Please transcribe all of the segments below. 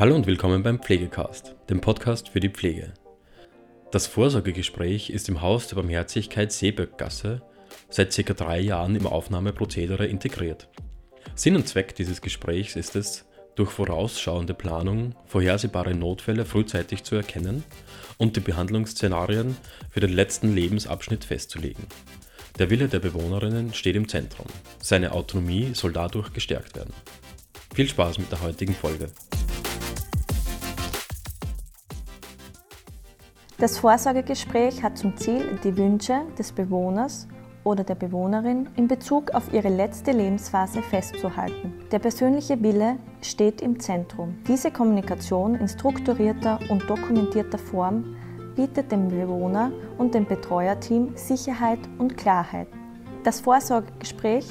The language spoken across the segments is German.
Hallo und willkommen beim Pflegecast, dem Podcast für die Pflege. Das Vorsorgegespräch ist im Haus der Barmherzigkeit Seeböckgasse seit circa drei Jahren im Aufnahmeprozedere integriert. Sinn und Zweck dieses Gesprächs ist es, durch vorausschauende Planung vorhersehbare Notfälle frühzeitig zu erkennen und die Behandlungsszenarien für den letzten Lebensabschnitt festzulegen. Der Wille der Bewohnerinnen steht im Zentrum. Seine Autonomie soll dadurch gestärkt werden. Viel Spaß mit der heutigen Folge. Das Vorsorgegespräch hat zum Ziel, die Wünsche des Bewohners oder der Bewohnerin in Bezug auf ihre letzte Lebensphase festzuhalten. Der persönliche Wille steht im Zentrum. Diese Kommunikation in strukturierter und dokumentierter Form bietet dem Bewohner und dem Betreuerteam Sicherheit und Klarheit. Das Vorsorgegespräch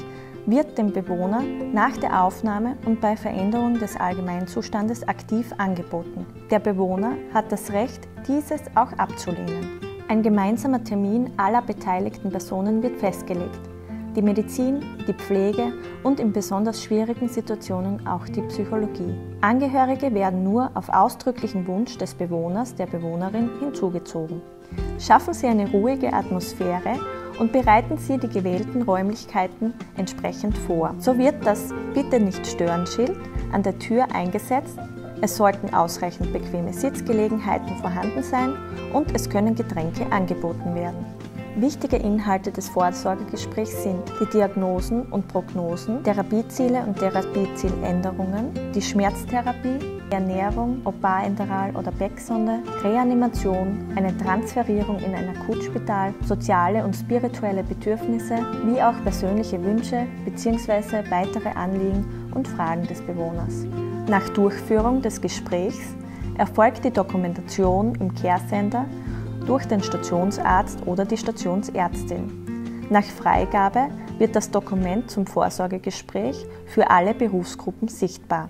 wird dem Bewohner nach der Aufnahme und bei Veränderung des Allgemeinzustandes aktiv angeboten. Der Bewohner hat das Recht, dieses auch abzulehnen. Ein gemeinsamer Termin aller beteiligten Personen wird festgelegt. Die Medizin, die Pflege und in besonders schwierigen Situationen auch die Psychologie. Angehörige werden nur auf ausdrücklichen Wunsch des Bewohners, der Bewohnerin hinzugezogen. Schaffen Sie eine ruhige Atmosphäre und bereiten Sie die gewählten Räumlichkeiten entsprechend vor. So wird das Bitte nicht stören Schild an der Tür eingesetzt es sollten ausreichend bequeme Sitzgelegenheiten vorhanden sein und es können Getränke angeboten werden. Wichtige Inhalte des Vorsorgegesprächs sind die Diagnosen und Prognosen, Therapieziele und Therapiezieländerungen, die Schmerztherapie, Ernährung, ob Barenteral oder Becksonde, Reanimation, eine Transferierung in ein Akutspital, soziale und spirituelle Bedürfnisse, wie auch persönliche Wünsche bzw. weitere Anliegen und Fragen des Bewohners. Nach Durchführung des Gesprächs erfolgt die Dokumentation im Care Center durch den Stationsarzt oder die Stationsärztin. Nach Freigabe wird das Dokument zum Vorsorgegespräch für alle Berufsgruppen sichtbar.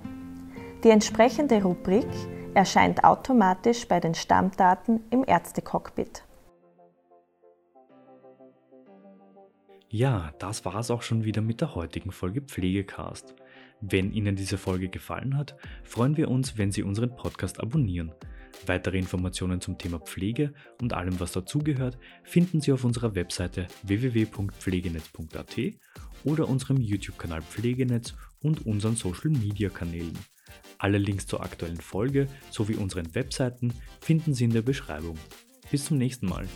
Die entsprechende Rubrik erscheint automatisch bei den Stammdaten im Ärztecockpit. Ja, das war es auch schon wieder mit der heutigen Folge Pflegecast. Wenn Ihnen diese Folge gefallen hat, freuen wir uns, wenn Sie unseren Podcast abonnieren. Weitere Informationen zum Thema Pflege und allem, was dazugehört, finden Sie auf unserer Webseite www.pflegenetz.at oder unserem YouTube-Kanal Pflegenetz und unseren Social-Media-Kanälen. Alle Links zur aktuellen Folge sowie unseren Webseiten finden Sie in der Beschreibung. Bis zum nächsten Mal.